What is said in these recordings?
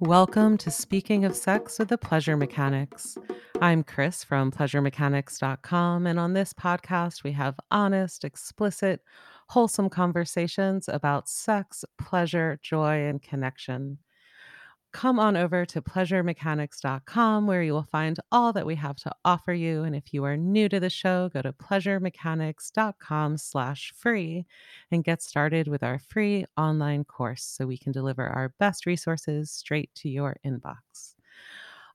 Welcome to Speaking of Sex with the Pleasure Mechanics. I'm Chris from pleasuremechanics.com, and on this podcast, we have honest, explicit, wholesome conversations about sex, pleasure, joy, and connection come on over to pleasuremechanics.com where you will find all that we have to offer you and if you are new to the show go to pleasuremechanics.com slash free and get started with our free online course so we can deliver our best resources straight to your inbox.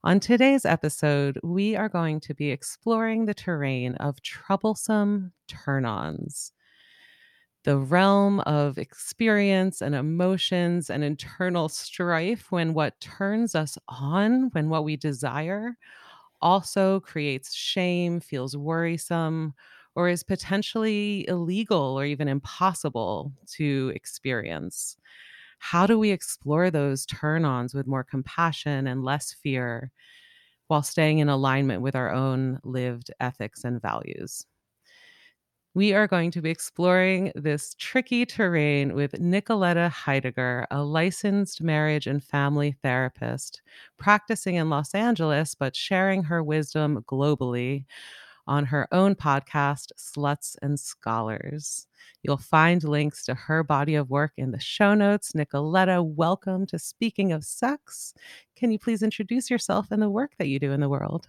On today's episode, we are going to be exploring the terrain of troublesome turn ons the realm of experience and emotions and internal strife when what turns us on, when what we desire, also creates shame, feels worrisome, or is potentially illegal or even impossible to experience. How do we explore those turn ons with more compassion and less fear while staying in alignment with our own lived ethics and values? We are going to be exploring this tricky terrain with Nicoletta Heidegger, a licensed marriage and family therapist practicing in Los Angeles, but sharing her wisdom globally on her own podcast, Sluts and Scholars. You'll find links to her body of work in the show notes. Nicoletta, welcome to Speaking of Sex. Can you please introduce yourself and the work that you do in the world?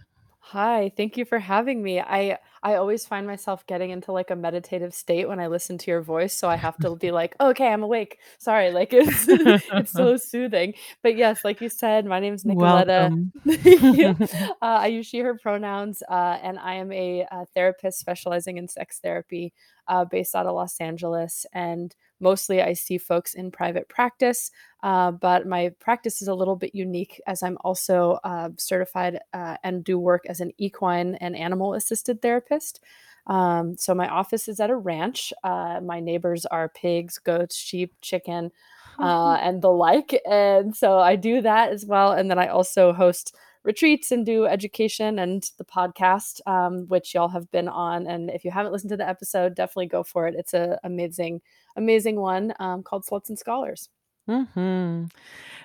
Hi, thank you for having me. I I always find myself getting into like a meditative state when I listen to your voice, so I have to be like, "Okay, I'm awake." Sorry, like it's it's so soothing. But yes, like you said, my name is Nicoletta. Welcome. uh, I use she, her pronouns, uh, and I am a, a therapist specializing in sex therapy uh, based out of Los Angeles. And mostly I see folks in private practice, uh, but my practice is a little bit unique as I'm also uh, certified uh, and do work as an equine and animal assisted therapist. Um, so my office is at a ranch. Uh, my neighbors are pigs, goats, sheep, chicken, uh, and the like. And so I do that as well. And then I also host retreats and do education and the podcast, um, which y'all have been on. And if you haven't listened to the episode, definitely go for it. It's an amazing, amazing one um, called Sluts and Scholars. Mm-hmm.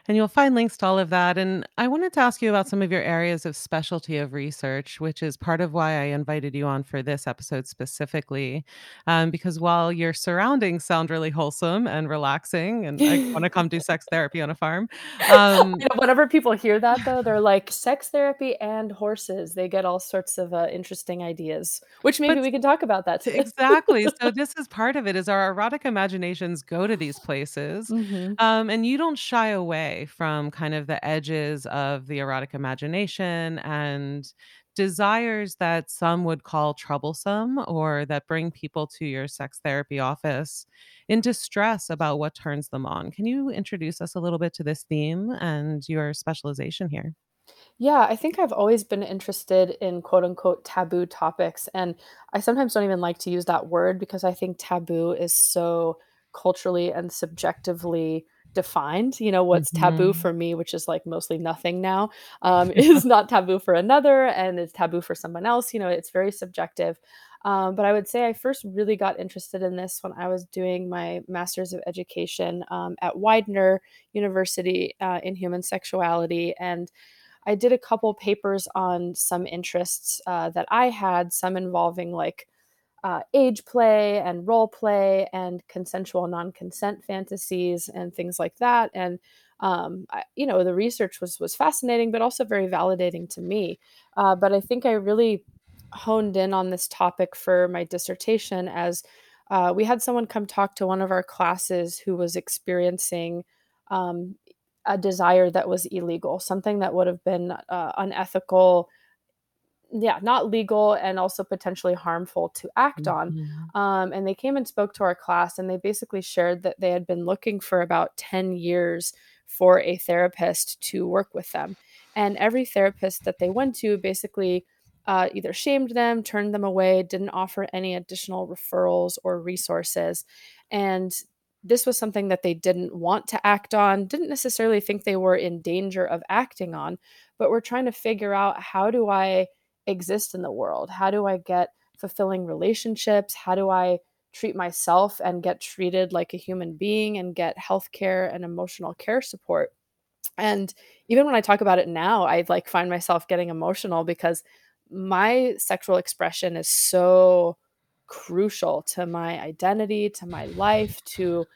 And you'll find links to all of that. And I wanted to ask you about some of your areas of specialty of research, which is part of why I invited you on for this episode specifically. Um, because while your surroundings sound really wholesome and relaxing, and I want to come do sex therapy on a farm. Um, you know, whenever people hear that, though, they're like, sex therapy and horses. They get all sorts of uh, interesting ideas, which maybe we can talk about that too. exactly. So, this is part of it is our erotic imaginations go to these places. Mm-hmm. Um, Um, and you don't shy away from kind of the edges of the erotic imagination and desires that some would call troublesome or that bring people to your sex therapy office in distress about what turns them on. Can you introduce us a little bit to this theme and your specialization here? Yeah, I think I've always been interested in quote unquote taboo topics. And I sometimes don't even like to use that word because I think taboo is so culturally and subjectively defined you know what's mm-hmm. taboo for me which is like mostly nothing now um, is not taboo for another and it's taboo for someone else you know it's very subjective um, but i would say i first really got interested in this when i was doing my master's of education um, at widener university uh, in human sexuality and i did a couple papers on some interests uh, that i had some involving like uh, age play and role play and consensual non-consent fantasies and things like that. And um, I, you know the research was was fascinating but also very validating to me. Uh, but i think i really honed in on this topic for my dissertation as uh, we had someone come talk to one of our classes who was experiencing um, a desire that was illegal something that would have been uh, unethical yeah not legal and also potentially harmful to act mm-hmm. on um, and they came and spoke to our class and they basically shared that they had been looking for about 10 years for a therapist to work with them. And every therapist that they went to basically uh, either shamed them turned them away didn't offer any additional referrals or resources. And this was something that they didn't want to act on didn't necessarily think they were in danger of acting on but were trying to figure out how do i exist in the world? How do I get fulfilling relationships? How do I treat myself and get treated like a human being and get health care and emotional care support? And even when I talk about it now, I, like, find myself getting emotional because my sexual expression is so crucial to my identity, to my life, to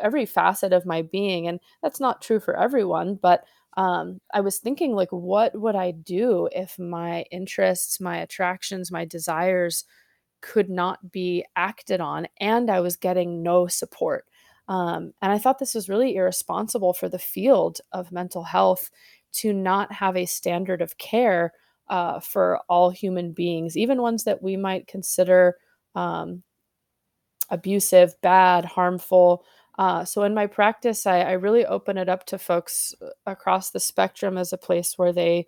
every facet of my being, and that's not true for everyone, but, um, I was thinking, like, what would I do if my interests, my attractions, my desires could not be acted on and I was getting no support? Um, and I thought this was really irresponsible for the field of mental health to not have a standard of care, uh, for all human beings, even ones that we might consider, um abusive, bad, harmful. Uh, so in my practice, I I really open it up to folks across the spectrum as a place where they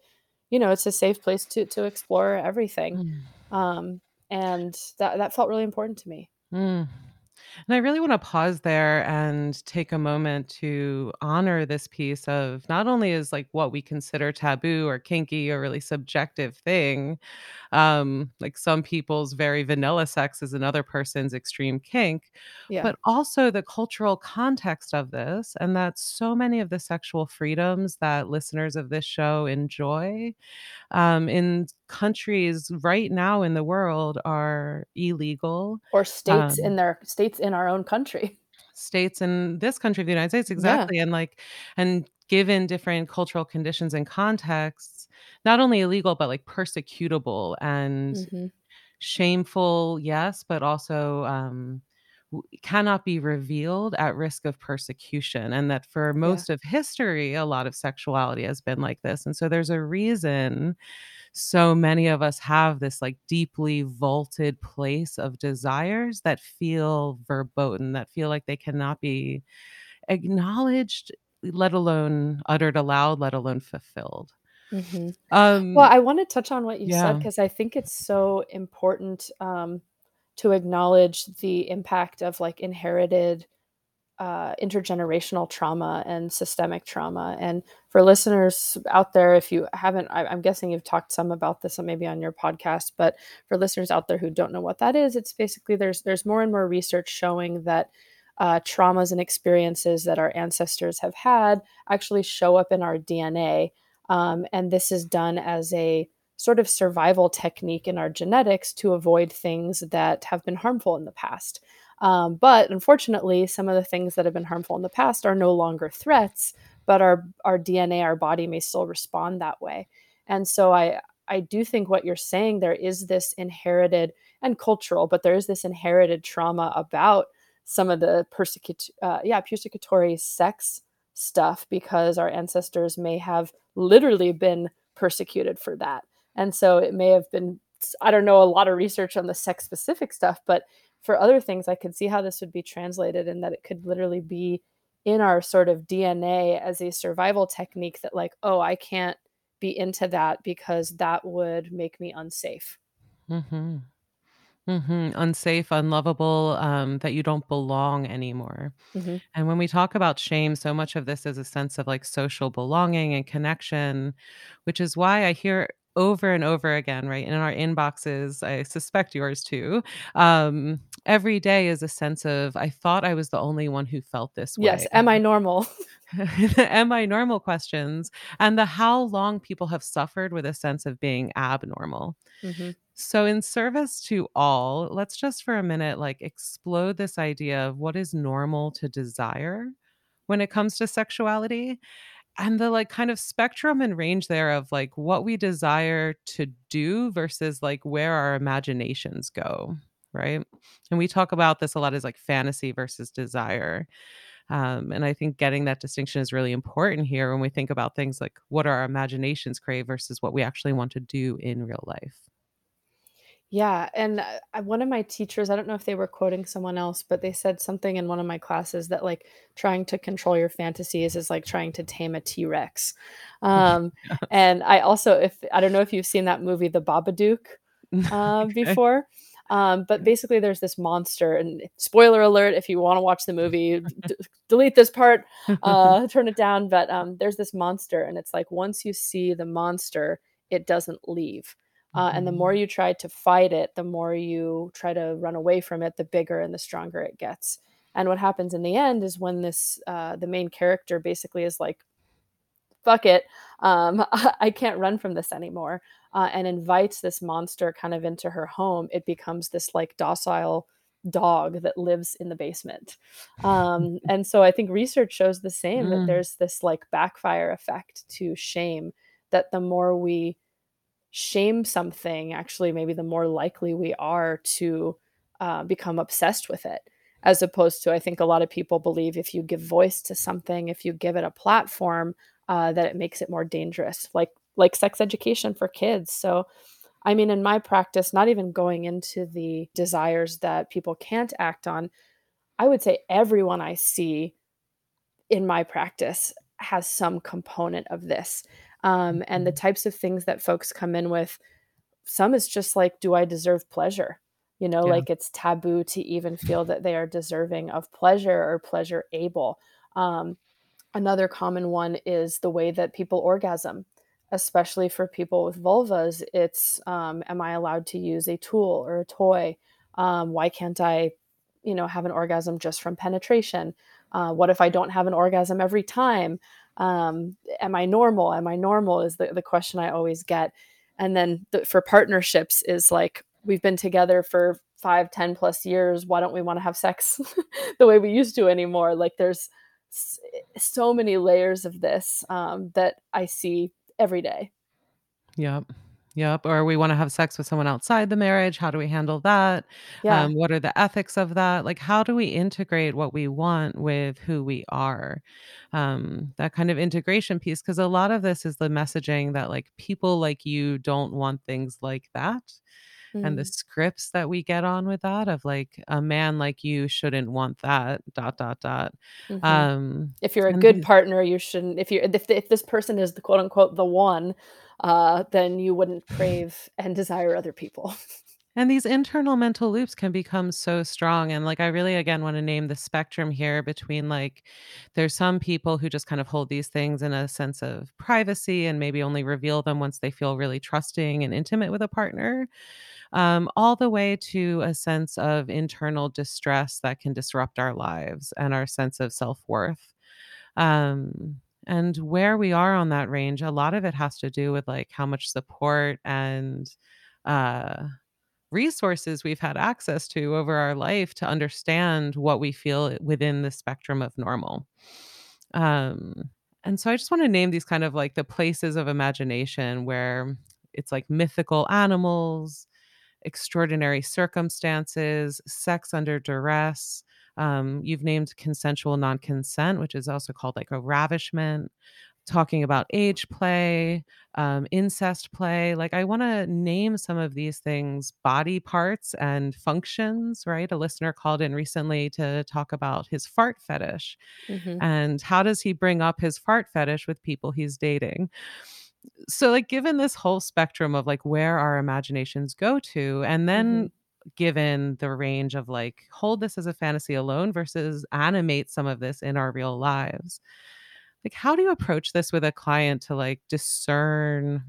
you know, it's a safe place to to explore everything. Mm. Um, and that that felt really important to me. Mm. And I really wanna pause there and take a moment to honor this piece of not only is, like, what we consider taboo or kinky a really subjective thing, um, like, some people's very vanilla sex is another person's extreme kink, Yeah. but also the cultural context of this, and that so many of the sexual freedoms that listeners of this show enjoy, um, in countries right now in the world are illegal, Or states in um their states in our own country. States in this country, of the United States, Yeah. exactly, and, like and given different cultural conditions and contexts, not only illegal, but, like, persecutable and Mhm. shameful, yes, but also, um, cannot be revealed at risk of persecution, and that for Yeah. most of history, a lot of sexuality has been like this, and so there's a reason so many of us have this, like, deeply vaulted place of desires that feel verboten, that feel like they cannot be acknowledged, let alone uttered aloud, let alone fulfilled. Mhm. Well, Um I wanna touch on what you said because I think it's so important, um, to acknowledge the impact of, like, inherited, uh, intergenerational trauma and systemic trauma, and for listeners out there, if you haven't I I'm guessing you've talked some about this, maybe on your podcast, but for listeners out there who don't know what that is, it's basically there's there's more and more research showing that, uh, traumas and experiences that our ancestors have had actually show up in our DNA, um, and this is done as a sort of survival technique in our genetics to avoid things that have been harmful in the past. Um, but unfortunately, some of the things that have been harmful in the past are no longer threats, but our our DNA, our body may still respond that way. And so I I do think what you're saying there is this inherited and cultural, but there is this inherited trauma about some of the persecut uh, yeah, persecutory sex stuff because our ancestors may have literally been persecuted for that. And so it may have been I don't know a lot of research on the sex specific stuff, but for other things, I could see how this would be translated and that it could literally be in our sort of DNA as a survival technique that, like, "Oh, I can't be into that because that would make me unsafe." Mhm. Mhm. Unsafe, unlovable, um, that you don't belong anymore. Mhm. And when we talk about shame, so much of this is a sense of, like, social belonging and connection, which is why I hear over and over again, right, in our inboxes, I suspect yours too, um, every day is a sense of, "I thought I was the only one who felt this way. Yes, am I normal? Am I normal questions, and the how long people have suffered with a sense of being abnormal. Mhm. So in service to all, let's just for a minute, like, explode this idea of what is normal to desire when it comes to sexuality, and the, like, kind of spectrum and range there of, like, what we desire to do versus, like, where our imaginations go, right? And we talk about this a lot as, like, fantasy versus desire. Um, and I think getting that distinction is really important here when we think about things like what our imaginations crave versus what we actually want to do in real life. Yeah, and, uh, one of my teachers, I don't know if they were quoting someone else, but they said something in one of my classes that, like, trying to control your fantasies is like trying to tame a T-Rex. Um, Yes. and I also if I don't know if you've seen that movie, The Babadook, uh, Okay. before, um, but basically there's this monster and spoiler alert if you wanna watch the movie, d delete this part, uh, turn it down, but, um, there's this monster, and it's like once you see the monster, it doesn't leave. Uh, and the more Mhm. you try to fight it, the more you try to run away from it, the bigger and the stronger it gets. And what happens in the end is when this, uh the main character basically is, like fuck it um, i can't run from this anymore uh, and invites this monster kind of into her home it becomes this like docile dog that lives in the basement um, and so i think research shows the same mm. that there's this like backfire effect to shame that the more we shame something actually maybe the more likely we are to uh, become obsessed with it as opposed to i think a lot of people believe if you give voice to something if you give it a platform uh, that it makes it more dangerous like like sex education for kids so i mean in my practice not even going into the desires that people can't act on i would say everyone i see in my practice has some component of this um, and the mm-hmm. types of things that folks come in with some is just like do i deserve pleasure you know yeah. like it's taboo to even feel that they are deserving of pleasure or pleasure able um, another common one is the way that people orgasm especially for people with vulvas it's um, am i allowed to use a tool or a toy um, why can't i you know have an orgasm just from penetration uh, what if i don't have an orgasm every time um, am i normal am i normal is the, the question i always get and then the, for partnerships is like we've been together for five, ten plus years. Why don't we want to have sex the way we used to anymore? Like there's so many layers of this um, that I see every day. Yep. Yep. Or we want to have sex with someone outside the marriage. How do we handle that? Yeah. Um, what are the ethics of that? Like, how do we integrate what we want with who we are? Um, that kind of integration piece. Because a lot of this is the messaging that, like, people like you don't want things like that and the Mm. scripts that we get on with that of like a man like you shouldn't want that dot dot dot Mhm. um If you're a good the, partner, you shouldn't if you if if this person is the quote unquote "the one," uh, then you wouldn't crave and desire other people. and these internal mental loops can become so strong and like i really again want to name the spectrum here between like there's some people who just kind of hold these things in a sense of privacy and maybe only reveal them once they feel really trusting and intimate with a partner um, all the way to a sense of internal distress that can disrupt our lives and our sense of self worth. Um, and where we are on that range, a lot of it has to do with like how much support and uh, resources we've had access to over our life to understand what we feel within the spectrum of normal. Um, and so I just want to name these kind of like the places of imagination where it's like mythical animals, extraordinary circumstances, sex under duress. Um, you've named consensual non consent, which is also called like a ravishment, talking about age play, um, incest play. Like, I want to name some of these things body parts and functions, right? A listener called in recently to talk about his fart fetish Mhm. and how does he bring up his fart fetish with people he's dating so like given this whole spectrum of like where our imaginations go to and Mhm. then given the range of like hold this as a fantasy alone versus animate some of this in our real lives like how do you approach this with a client to like discern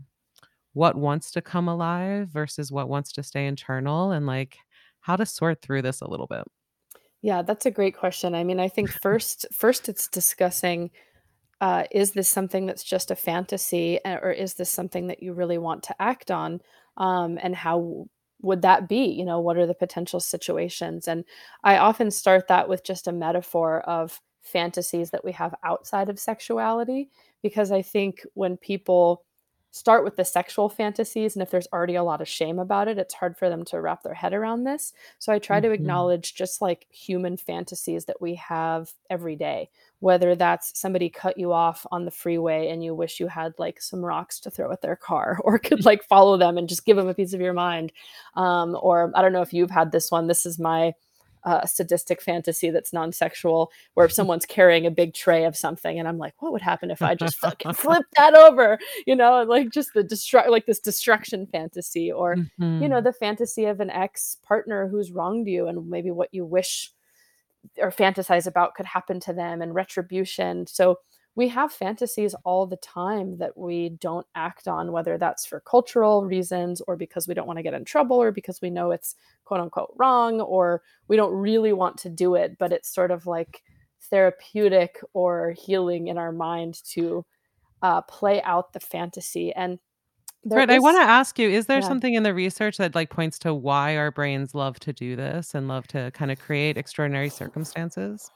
what wants to come alive versus what wants to stay internal and like how to sort through this a little bit Yeah, that's a great question. I mean, I think first first it's discussing uh, is this something that's just a fantasy uh, or is this something that you really want to act on? Um, and how would that be? You know what are the potential situations? And i often start that with just a metaphor of fantasies that we have outside of sexuality because i think when people start with the sexual fantasies and if there's already a lot of shame about it it's hard for them to wrap their head around this so i try to Mhm. acknowledge just like human fantasies that we have every day whether that's somebody cut you off on the freeway and you wish you had like some rocks to throw at their car or could like follow them and just give them a piece of your mind um, or i don't know if you've had this one this is my uh, sadistic fantasy that's non-sexual where if someone's carrying a big tray of something and i'm like what would happen if i just fucking flip that over you know like just the destruct like this destruction fantasy or you know Mhm. the fantasy of an ex partner who's wronged you and maybe what you wish or fantasize about could happen to them and retribution. So we have fantasies all the time that we don't act on, whether that's for cultural reasons or because we don't want to get in trouble or because we know it's quote unquote wrong or we don't really want to do it, but it's sort of like therapeutic or healing in our mind to uh, play out the fantasy. And there Right, I wanna ask you, is there Yeah. something in the research that, like, points to why our brains love to do this and love to kinda create extraordinary circumstances?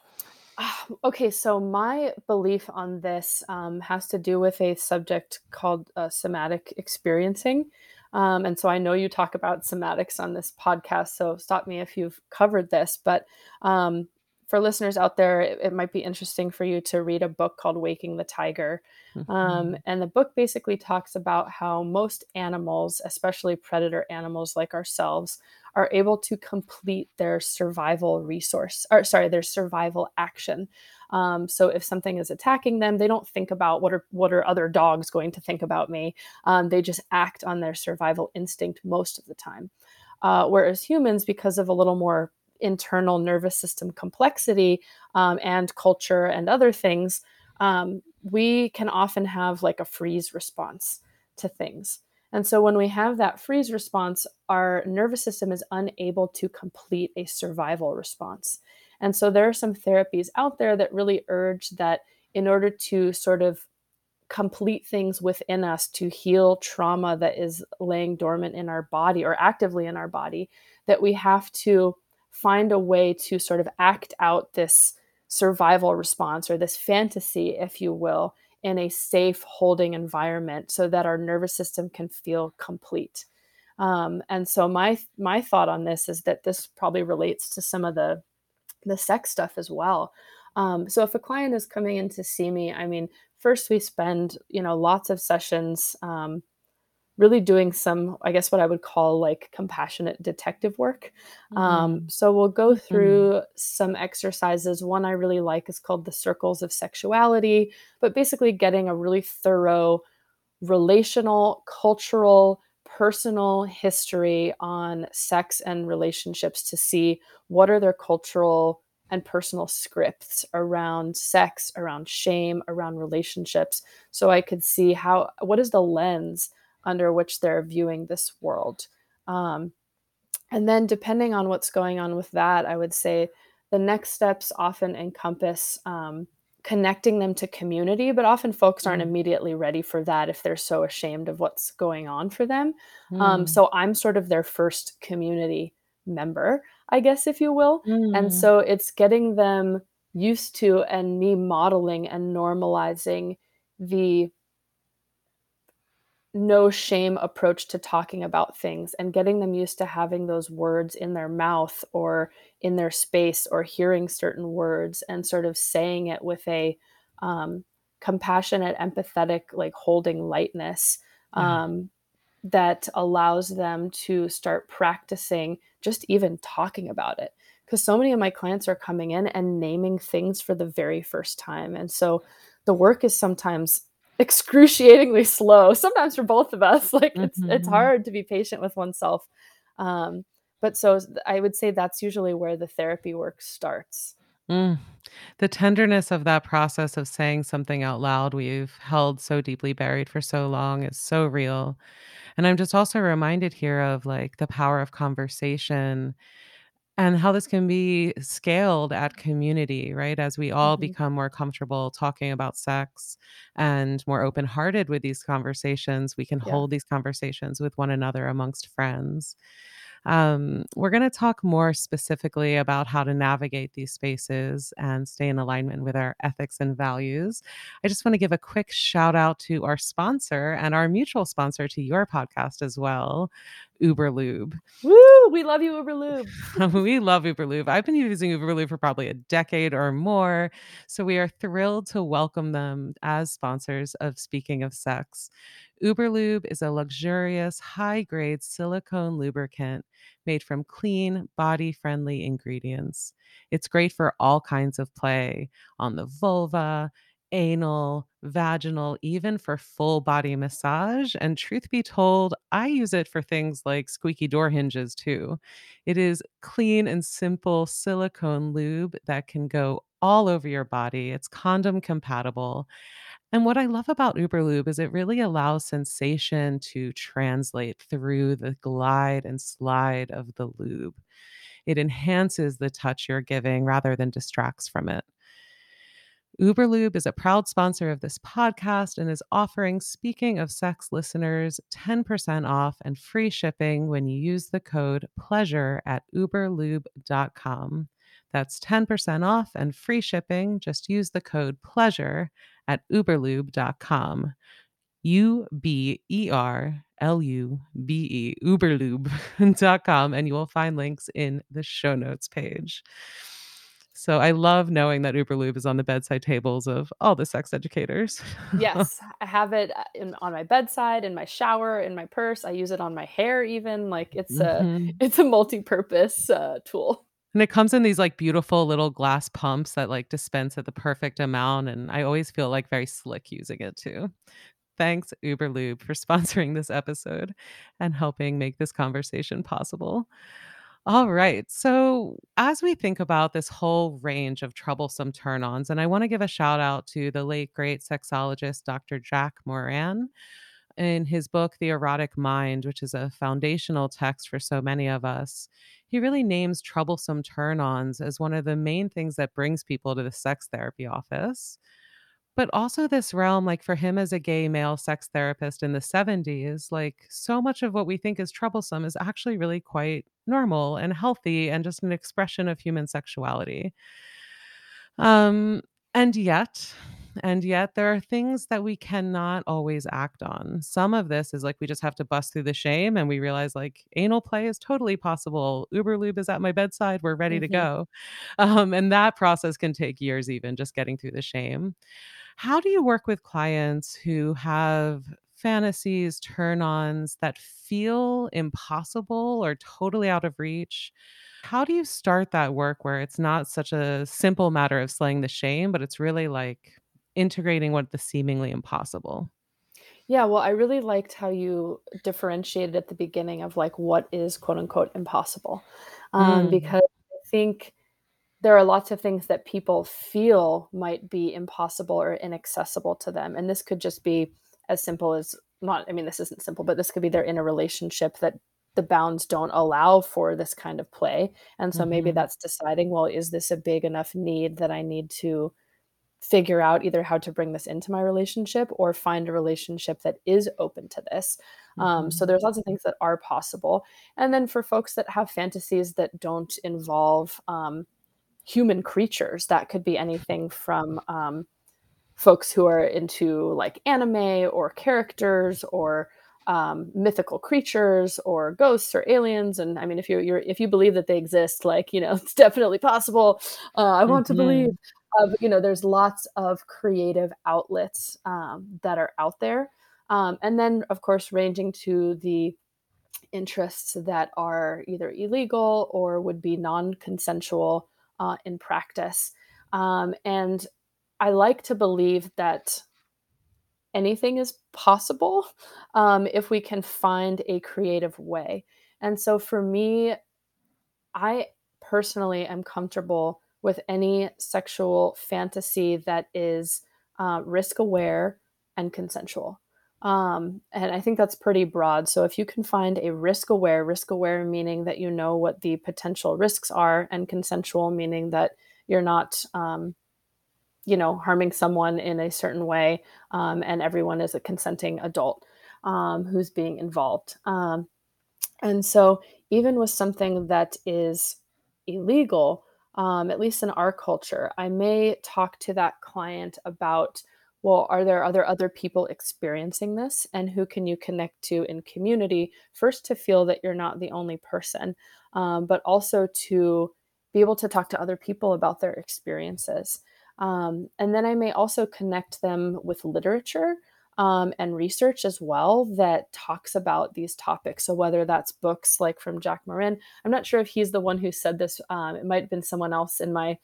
Okay, so my belief on this, um, has to do with a subject called, uh, somatic experiencing, um, and so I know you talk about somatics on this podcast, so stop me if you've covered this, but, um, for listeners out there, it it might be interesting for you to read a book called Waking the Tiger, um, Mhm. and the book basically talks about how most animals, especially predator animals like ourselves, are able to complete their survival resource or sorry, their survival action. Um, so if something is attacking them, they don't think about what are what are other dogs going to think about me. Um, they just act on their survival instinct most of the time. Uh, whereas humans, because of a little more internal nervous system complexity um, and culture and other things, um, we can often have like a freeze response to things. And so when we have that freeze response, our nervous system is unable to complete a survival response. And so there are some therapies out there that really urge that in order to sort of complete things within us to heal trauma that is laying dormant in our body or actively in our body, that we have to find a way to sort of act out this survival response or this fantasy, if you will, in a safe holding environment so that our nervous system can feel complete. Um, and so my my thought on this is that this probably relates to some of the the sex stuff as well. Um, so if a client is coming in to see me, I mean, first we spend you know lots of sessions um, really doing some, I guess, what I would call like compassionate detective work. Um, Mm. so we'll go through some exercises. One I really like is called the circles of sexuality, but basically getting a really thorough relational, cultural, personal history on sex and relationships to see what are their cultural and personal scripts around sex, around shame, around relationships. So I could see how, what is the lens under which they're viewing this world. Um, and then, depending on what's going on with that, I would say the next steps often encompass um, connecting them to community, but often folks aren't Mm. immediately ready for that if they're so ashamed of what's going on for them. Um, Mm. so I'm sort of their first community member, I guess, if you will. And Mm. so it's getting them used to and me modeling and normalizing the no shame approach to talking about things and getting them used to having those words in their mouth or in their space or hearing certain words and sort of saying it with a um, compassionate, empathetic, like holding lightness Yeah. um, that allows them to start practicing just even talking about it. Because so many of my clients are coming in and naming things for the very first time. And so the work is sometimes excruciatingly slow, sometimes for both of us. Like it's it's Mhm. hard to be patient with oneself. Um, but so i would say that's usually where the therapy work starts. Mm. The tenderness of that process of saying something out loud we've held so deeply buried for so long is so real. And I'm just also reminded here of, like, the power of conversation and how this can be scaled at community, right? As we all Mhm. become more comfortable talking about sex and more open-hearted with these conversations, we can Yeah. hold these conversations with one another amongst friends. Um, we're going to talk more specifically about how to navigate these spaces and stay in alignment with our ethics and values. I just want to give a quick shout out to our sponsor and our mutual sponsor to your podcast as well, Uberlube. Woo! We love you, Uberlube. we love Uberlube. I've been using Uberlube for probably a decade or more. So we are thrilled to welcome them as sponsors of Speaking of Sex. Uberlube is a luxurious, high grade silicone lubricant made from clean, body friendly ingredients. It's great for all kinds of play on the vulva, anal, vaginal, even for full body massage. And truth be told, I use it for things like squeaky door hinges too. It is clean and simple silicone lube that can go all over your body. It's condom compatible. And what I love about Uberlube is it really allows sensation to translate through the glide and slide of the lube. It enhances the touch you're giving rather than distracts from it. Uberlube is a proud sponsor of this podcast and is offering Speaking of Sex listeners 10% off and free shipping when you use the code PLEASURE at uberlube.com. That's 10% off and free shipping. Just use the code PLEASURE at uberlube.com. U B E R L U B E, uberlube.com, and you will find links in the show notes page. So I love knowing that Uberlube is on the bedside tables of all the sex educators. Yes, I have it uh, in, on my bedside, in my shower, in my purse. I use it on my hair even. Like it's a Mhm. it's a multi-purpose uh, tool. And it comes in these like beautiful little glass pumps that like dispense at the perfect amount. And I always feel like very slick using it too. Thanks, Uberlube, for sponsoring this episode and helping make this conversation possible. All right. So, as we think about this whole range of troublesome turn ons, and I want to give a shout out to the late great sexologist, Dr. Jack Morin, in his book, The Erotic Mind, which is a foundational text for so many of us. He really names troublesome turn ons as one of the main things that brings people to the sex therapy office. But also this realm, like for him as a gay male sex therapist in the 70s, like so much of what we think is troublesome is actually really quite normal and healthy and just an expression of human sexuality. Um, and yet, and yet there are things that we cannot always act on. Some of this is like we just have to bust through the shame and we realize like anal play is totally possible. Uber lube is at my bedside. We're ready to Mhm. go. Um, and that process can take years, even just getting through the shame. How do you work with clients who have fantasies, turn ons that feel impossible or totally out of reach? How do you start that work where it's not such a simple matter of slaying the shame, but it's really like integrating what the seemingly impossible? Yeah, well, I really liked how you differentiated at the beginning of like what is quote unquote impossible. Um, Mm, because I think there are lots of things that people feel might be impossible or inaccessible to them. And this could just be as simple as not, I mean, this isn't simple, but this could be they're in a relationship that the bounds don't allow for this kind of play. And so maybe mhm, that's deciding, well, is this a big enough need that I need to figure out either how to bring this into my relationship or find a relationship that is open to this. Um, so mhm, there's lots of things that are possible. And then for folks that have fantasies that don't involve um, human creatures, that could be anything from um, folks who are into like anime or characters or um, mythical creatures or ghosts or aliens. And I mean, if you you're if you believe that they exist, like you know, it's definitely possible. Uh, I want to believe. Uh, you know, there's lots of creative outlets um, that are out there, um, and then of course ranging to the interests that are either illegal or would be non-consensual uh, in practice. Um, and I like to believe that anything is possible um, if we can find a creative way. And so for me, I personally am comfortable with any sexual fantasy that is uh, risk aware and consensual. Um, and I think that's pretty broad. So if you can find a risk aware, risk aware meaning that you know what the potential risks are, and consensual meaning that you're not um, you know, harming someone in a certain way, um, and everyone is a consenting adult um, who's being involved. Um, and so, even with something that is illegal, um, at least in our culture, I may talk to that client about, well, are there other other people experiencing this, and who can you connect to in community? First, to feel that you're not the only person, um, but also to be able to talk to other people about their experiences. Um, and then I may also connect them with literature um, and research as well that talks about these topics. So whether that's books like from Jack Morin, I'm not sure if he's the one who said this. Um, it might have been someone else in my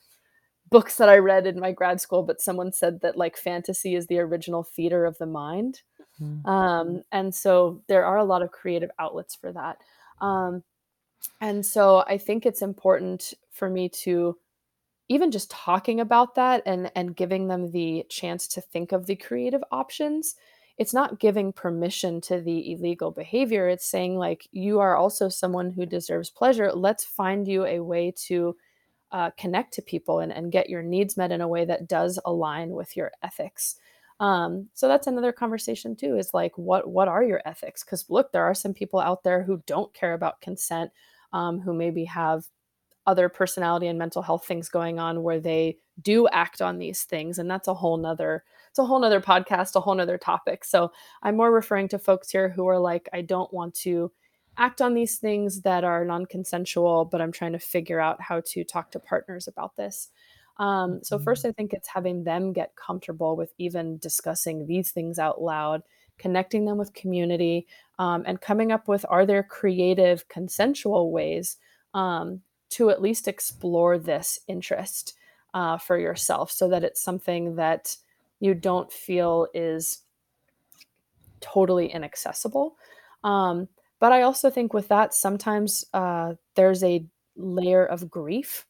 books that I read in my grad school, but someone said that like fantasy is the original theater of the mind. mhm, Um, and so there are a lot of creative outlets for that. Um, and so I think it's important for me to even just talking about that and and giving them the chance to think of the creative options it's not giving permission to the illegal behavior it's saying like you are also someone who deserves pleasure let's find you a way to uh, connect to people and, and get your needs met in a way that does align with your ethics. Um, so that's another conversation too. Is like, what what are your ethics? Because look, there are some people out there who don't care about consent, um, who maybe have other personality and mental health things going on where they do act on these things, and that's a whole nother it's a whole nother podcast, a whole nother topic. So I'm more referring to folks here who are like, I don't want to act on these things that are non-consensual, but I'm trying to figure out how to talk to partners about this. Um, so first, Mhm. I think it's having them get comfortable with even discussing these things out loud, connecting them with community, um, and coming up with are there creative, consensual ways um, to at least explore this interest uh, for yourself, so that it's something that you don't feel is totally inaccessible. Um, but I also think with that, sometimes uh, there's a layer of grief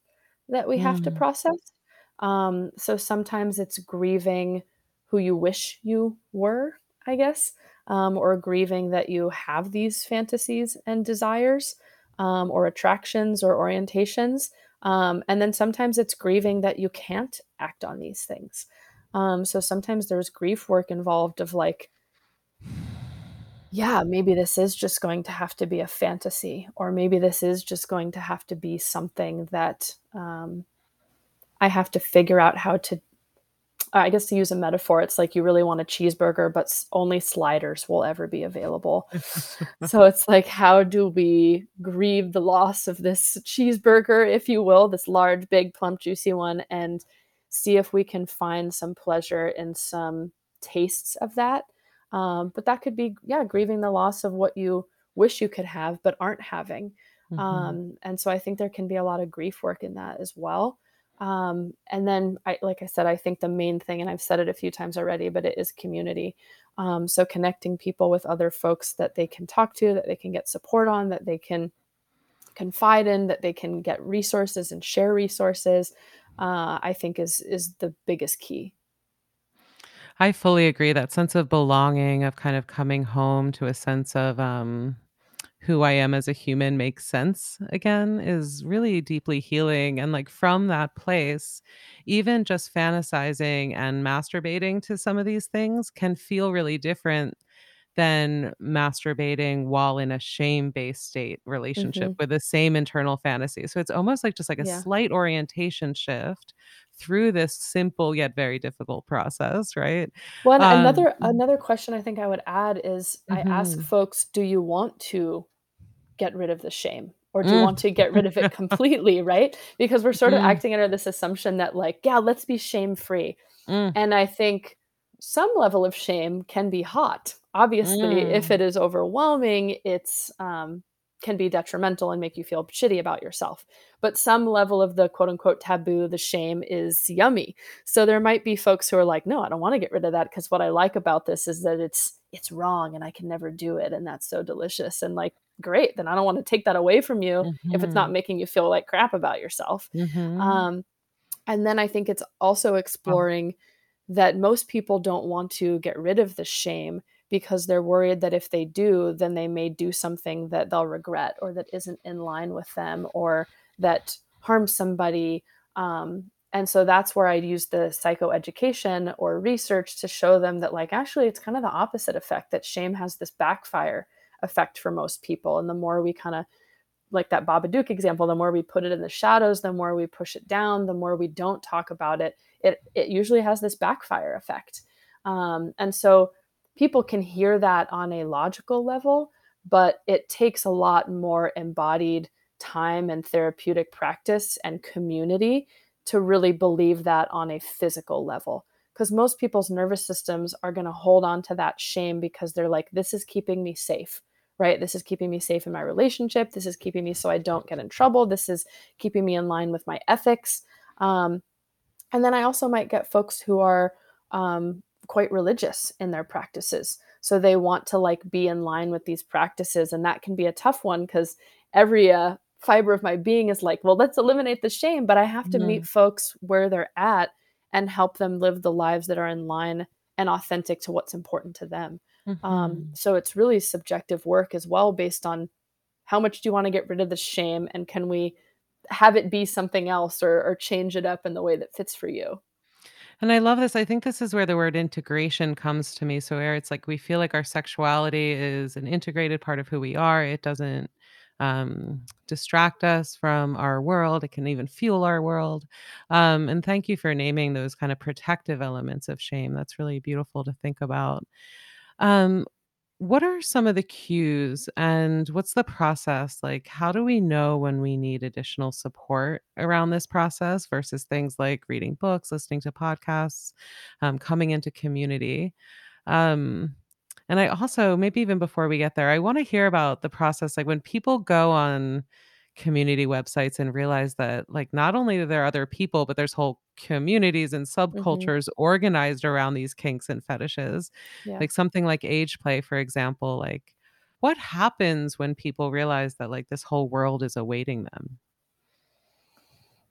that we have to Mm. process. Um, so sometimes it's grieving who you wish you were, I guess, um, or grieving that you have these fantasies and desires, um, or attractions or orientations. Um, and then sometimes it's grieving that you can't act on these things. Um, so sometimes there's grief work involved of like, yeah, maybe this is just going to have to be a fantasy, or maybe this is just going to have to be something that um, I have to figure out how to. I guess to use a metaphor, it's like you really want a cheeseburger, but only sliders will ever be available. So it's like, how do we grieve the loss of this cheeseburger, if you will, this large, big, plump, juicy one, and see if we can find some pleasure in some tastes of that. Um, but that could be, yeah, grieving the loss of what you wish you could have but aren't having. Mhm. Um, and so I think there can be a lot of grief work in that as well. Um, and then, I, like I said, I think the main thing, and I've said it a few times already, but it is community. Um, so connecting people with other folks that they can talk to, that they can get support on, that they can confide in, that they can get resources and share resources, uh, I think is is the biggest key. I fully agree, that sense of belonging, of kind of coming home to a sense of, um, who I am as a human makes sense again is really deeply healing, and, like, from that place, even just fantasizing and masturbating to some of these things can feel really different than masturbating while in a shame-based state relationship hmm with the same internal fantasy. So it's almost like just like a Yeah. slight orientation shift through this simple yet very difficult process, right? Well, Um another another question I think I would add is I ask Mhm. folks, do you want to get rid of the shame? Or do you Mm. want to get rid of it completely, right? Because we're sort of Mm. acting under this assumption that, like, yeah, let's be shame free. Mm. And I think some level of shame can be hot. Obviously, if Mm. it is overwhelming, it's um, can be detrimental and make you feel shitty about yourself. But some level of the quote unquote taboo, the shame is yummy. So there might be folks who are like, no, I don't want to get rid of that because what I like about this is that it's it's wrong and I can never do it. And that's so delicious. And like, great, then I don't want to take that away from you if it's not Mhm. making you feel like crap about yourself. Mhm. Um, and then I think it's also Oh. That most people don't want to get rid of the shame because they're worried that if they do, then they may do something that they'll regret or that isn't in line with them or that harms somebody. Um, and so that's where I'd use the psychoeducation or research to show them that, like, actually, it's kind of the opposite effect that shame has this backfire effect for most people. And the more we kind of like that Babadook example, the more we put it in the shadows, the more we push it down, the more we don't talk about it, it it usually has this backfire effect. Um, and so people can hear that on a logical level, but it takes a lot more embodied time and therapeutic practice and community to really believe that on a physical level. Because most people's nervous systems are going to hold on to that shame because they're like, this is keeping me safe right? This is keeping me safe in my relationship. This is keeping me so I don't get in trouble. This is keeping me in line with my ethics. Um, and then I also might get folks who are um, quite religious in their practices. So they want to like be in line with these practices. And that can be a tough one because every uh, fiber of my being is like, well, let's eliminate the shame. But I have to meet Mhm. folks where they're at and help them live the lives that are in line and authentic to what's important to them. Um, Mhm. so it's really subjective work as well, based on how much do you want to get rid of the shame, and can we have it be something else or, or change it up in the way that fits for you. And I love this. I think this is where the word integration comes to me. So where it's like we feel like our sexuality is an integrated part of who we are. It doesn't um, distract us from our world. It can even fuel our world. Um, and thank you for naming those kind of protective elements of shame. That's really beautiful to think about. Um, what are some of the cues and what's the process? Like, how do we know when we need additional support around this process versus things like reading books, listening to podcasts, um, coming into community? Um, and I also, maybe even before we get there, I want to hear about the process. Like, when people go on community websites and realize that like not only are there other people but there's whole communities and hmm subcultures organized around these kinks and fetishes Yeah. like something like age play for example like what happens when people realize that like this whole world is awaiting them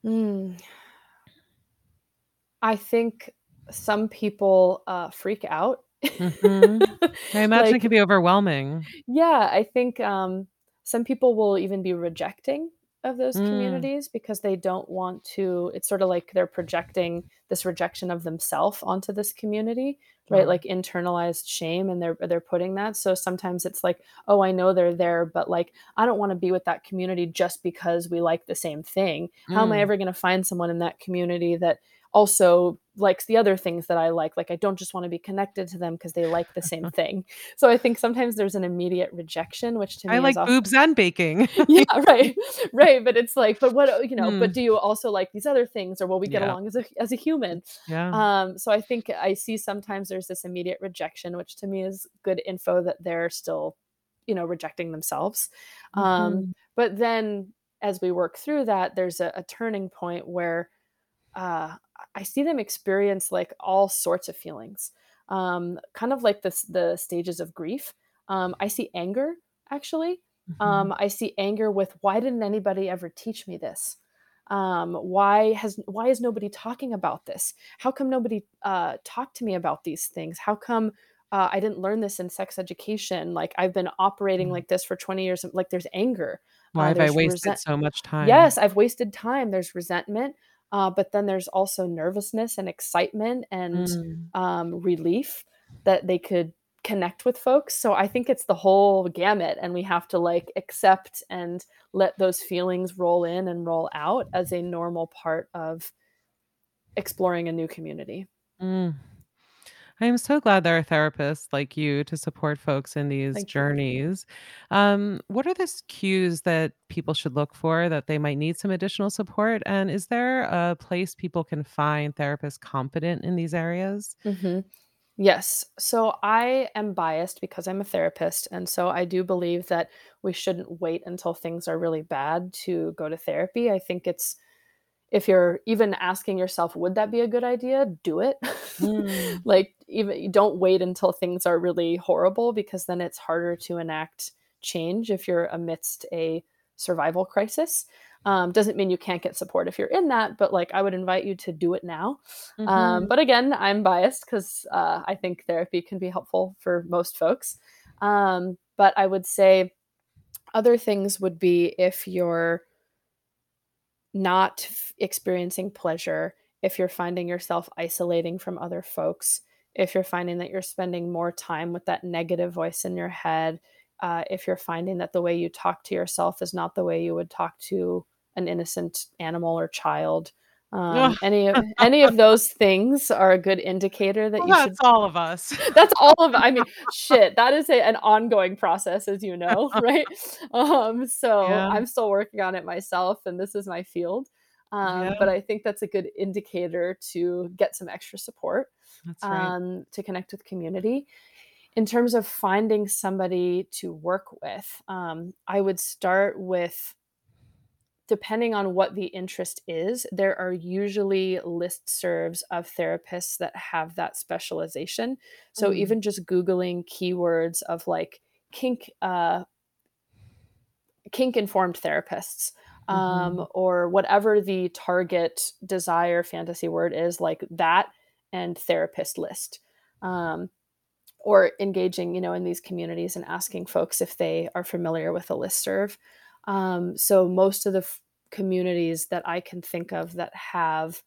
Mm. I think some people uh, freak out. hmm i imagine it like can be overwhelming Yeah, I think, um, some people will even be rejecting of those mm, communities because they don't want to it's sorta like they're projecting this rejection of themselves onto this community, right? Like internalized shame and they're they're putting that. So sometimes it's like, "Oh, I know they're there, but, like, I don't wanna be with that community just because we like the same thing. How am I mm. ever gonna find someone in that community that also likes the other things that I like? Like, I don't just wanna be connected to them because they like the same thing." So I think sometimes there's an immediate rejection, which to i me is like often boobs and baking yeah, right, right, but it's like, but what you know, but Mm, do you also like these other things, or will we get yeah along as a as a human? yeah Um, so I think I see sometimes there's this immediate rejection, which to me is good info that they're still, you know, rejecting themselves. Um, hmm but then as we work through that, there's a, a turning point where uh, I see them experience like all sorts of feelings, um, kind of like the the stages of grief. Um, I see anger actually. hmm Um, I see anger with why didn't anybody ever teach me this? Um, why has why is nobody talking about this? How come nobody uh, talked to me about these things? How come uh, I didn't learn this in sex education? Like I've been operating like this for 20 years. Like there's anger, why uh, have i wasted resent so much time Yes, I've wasted time. There's resentment, uh, but then there's also nervousness and excitement and Mm. um, relief that they could connect with folks. So I think it's the whole gamut, and we have to like accept and let those feelings roll in and roll out as a normal part of exploring a new community. Mm. I am so glad there are therapists like you to support folks in these Thank you. journeys. Um, what are the cues that people should look for that they might need some additional support? And is there a place people can find therapists competent in these areas? Mhm. Yes. So I am biased because I'm a therapist. And so I do believe that we shouldn't wait until things are really bad to go to therapy. I think it's, if you're even asking yourself, would that be a good idea? Do it. Mm, like, even don't wait until things are really horrible because then it's harder to enact change if you're amidst a survival crisis. Um, doesn't mean you can't get support if you're in that, but like I would invite you to do it now um, mhm, but again, I'm biased because uh, I think therapy can be helpful for most folks. Um, but I would say other things would be if you're not f- experiencing pleasure, if you're finding yourself isolating from other folks, if you're finding that you're spending more time with that negative voice in your head, uh, if you're finding that the way you talk to yourself is not the way you would talk to an innocent animal or child, um, any of any of those things are a good indicator that well, you that's should all of us. that's all of I mean, shit, that is a an ongoing process, as you know, right? Um, so yeah, I'm still working on it myself, and this is my field. yeah, Um, but I think that's a good indicator to get some extra support, that's right. um, to connect with community. In terms of finding somebody to work with, um, I would start with depending on what the interest is, there are usually listservs of therapists that have that specialization. So Mm, even just Googling keywords of like kink, uh, kink informed therapists, um, mhm, or whatever the target desire fantasy word is, like that and therapist list. Um, or engaging, you know, in these communities and asking folks if they are familiar with a listserv. Um, so most of the f- communities that I can think of that have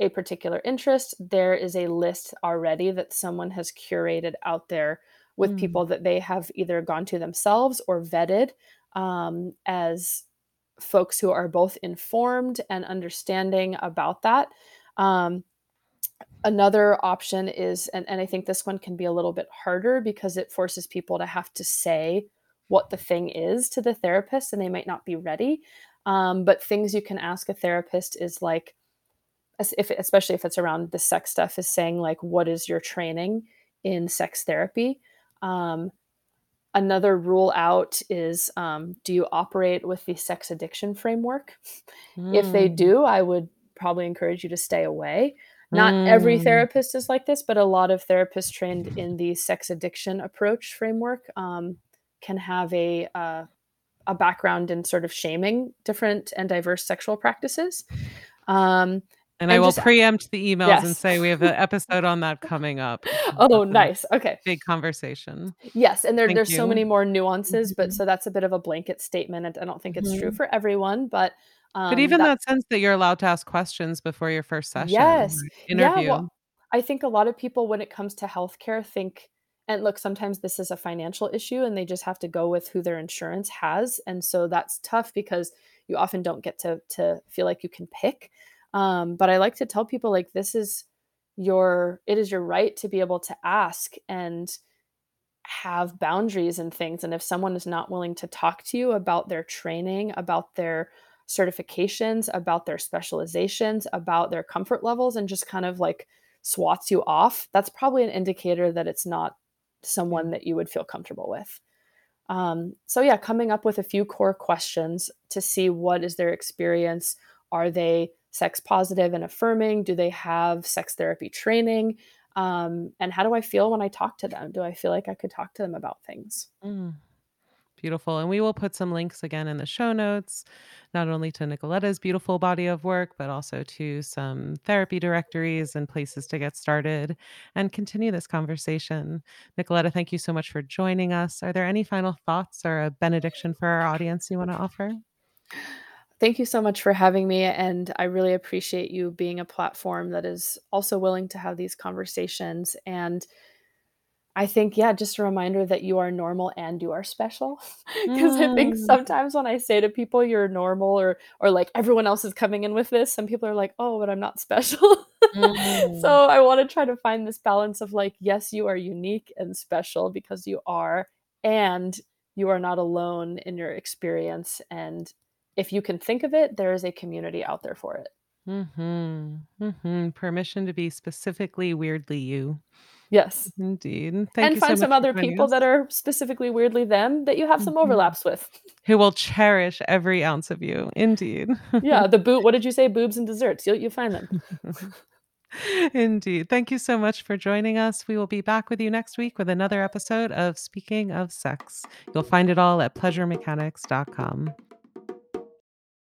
a particular interest, there is a list already that someone has curated out there with Mm. people that they have either gone to themselves or vetted um, as folks who are both informed and understanding about that. Um, another option is, and, and I think this one can be a little bit harder because it forces people to have to say what the thing is to the therapist and they might not be ready. Um, but things you can ask a therapist is like, if especially if it's around the sex stuff, is saying like, what is your training in sex therapy? Um, another rule out is um, do you operate with the sex addiction framework? If they Mm. do, I would probably encourage you to stay away. Not every Mm. therapist is like this, but a lot of therapists trained in the sex addiction approach framework um, can have a uh, a background in sort of shaming different and diverse sexual practices. Um, And I and will just preempt the emails and say we have an episode on that coming up. Oh, nice. Okay. big conversation. Yes, and there Thank there's so many more nuances, but Mhm. so that's a bit of a blanket statement, and I don't think it's true Mhm. for everyone, but, But um, even that sense that you're allowed to ask questions before your first session Yes. or Yeah, well, I think a lot of people when it comes to healthcare think and look, sometimes this is a financial issue and they just have to go with who their insurance has, and so that's tough because you often don't get to to feel like you can pick. Um, but I like to tell people like this is your it is your right to be able to ask and have boundaries and things, and if someone is not willing to talk to you about their training, about their certifications, about their specializations, about their comfort levels, and just kind of, like, swats you off, that's probably an indicator that it's not. Someone that you would feel comfortable with. Um, so yeah, coming up with a few core questions to see what is their experience. Are they sex positive and affirming? Do they have sex therapy training? Um, and how do I feel when I talk to them? Do I feel like I could talk to them about things? Mm. Beautiful. And we will put some links again in the show notes, not only to Nicoletta's beautiful body of work, but also to some therapy directories and places to get started and continue this conversation. Nicoletta, thank you so much for joining us. Are there any final thoughts or a benediction for our audience you want to offer? Thank you so much for having me. And I really appreciate you being a platform that is also willing to have these conversations. And I think, yeah, just a reminder that you are normal and you are special. Because I think Mm. sometimes when I say to people you're normal or or like everyone else is coming in with this, some people are like, "Oh, but I'm not special." Mm. So I want to try to find this balance of like, yes, you are unique and special because you are, and you are not alone in your experience. And if you can think of it, there is a community out there for it. Mhm. Mhm. Permission to be specifically weirdly you. Yes. Indeed. Thank And you so find some other people us. that are specifically weirdly them that you have some Mhm. overlaps with. Who will cherish every ounce of you. Indeed. Yeah, the boot, what did you say? Boobs and desserts. You'll you'll find them. Indeed. Thank you so much for joining us. We will be back with you next week with another episode of Speaking of Sex. You'll find it all at pleasuremechanics.com.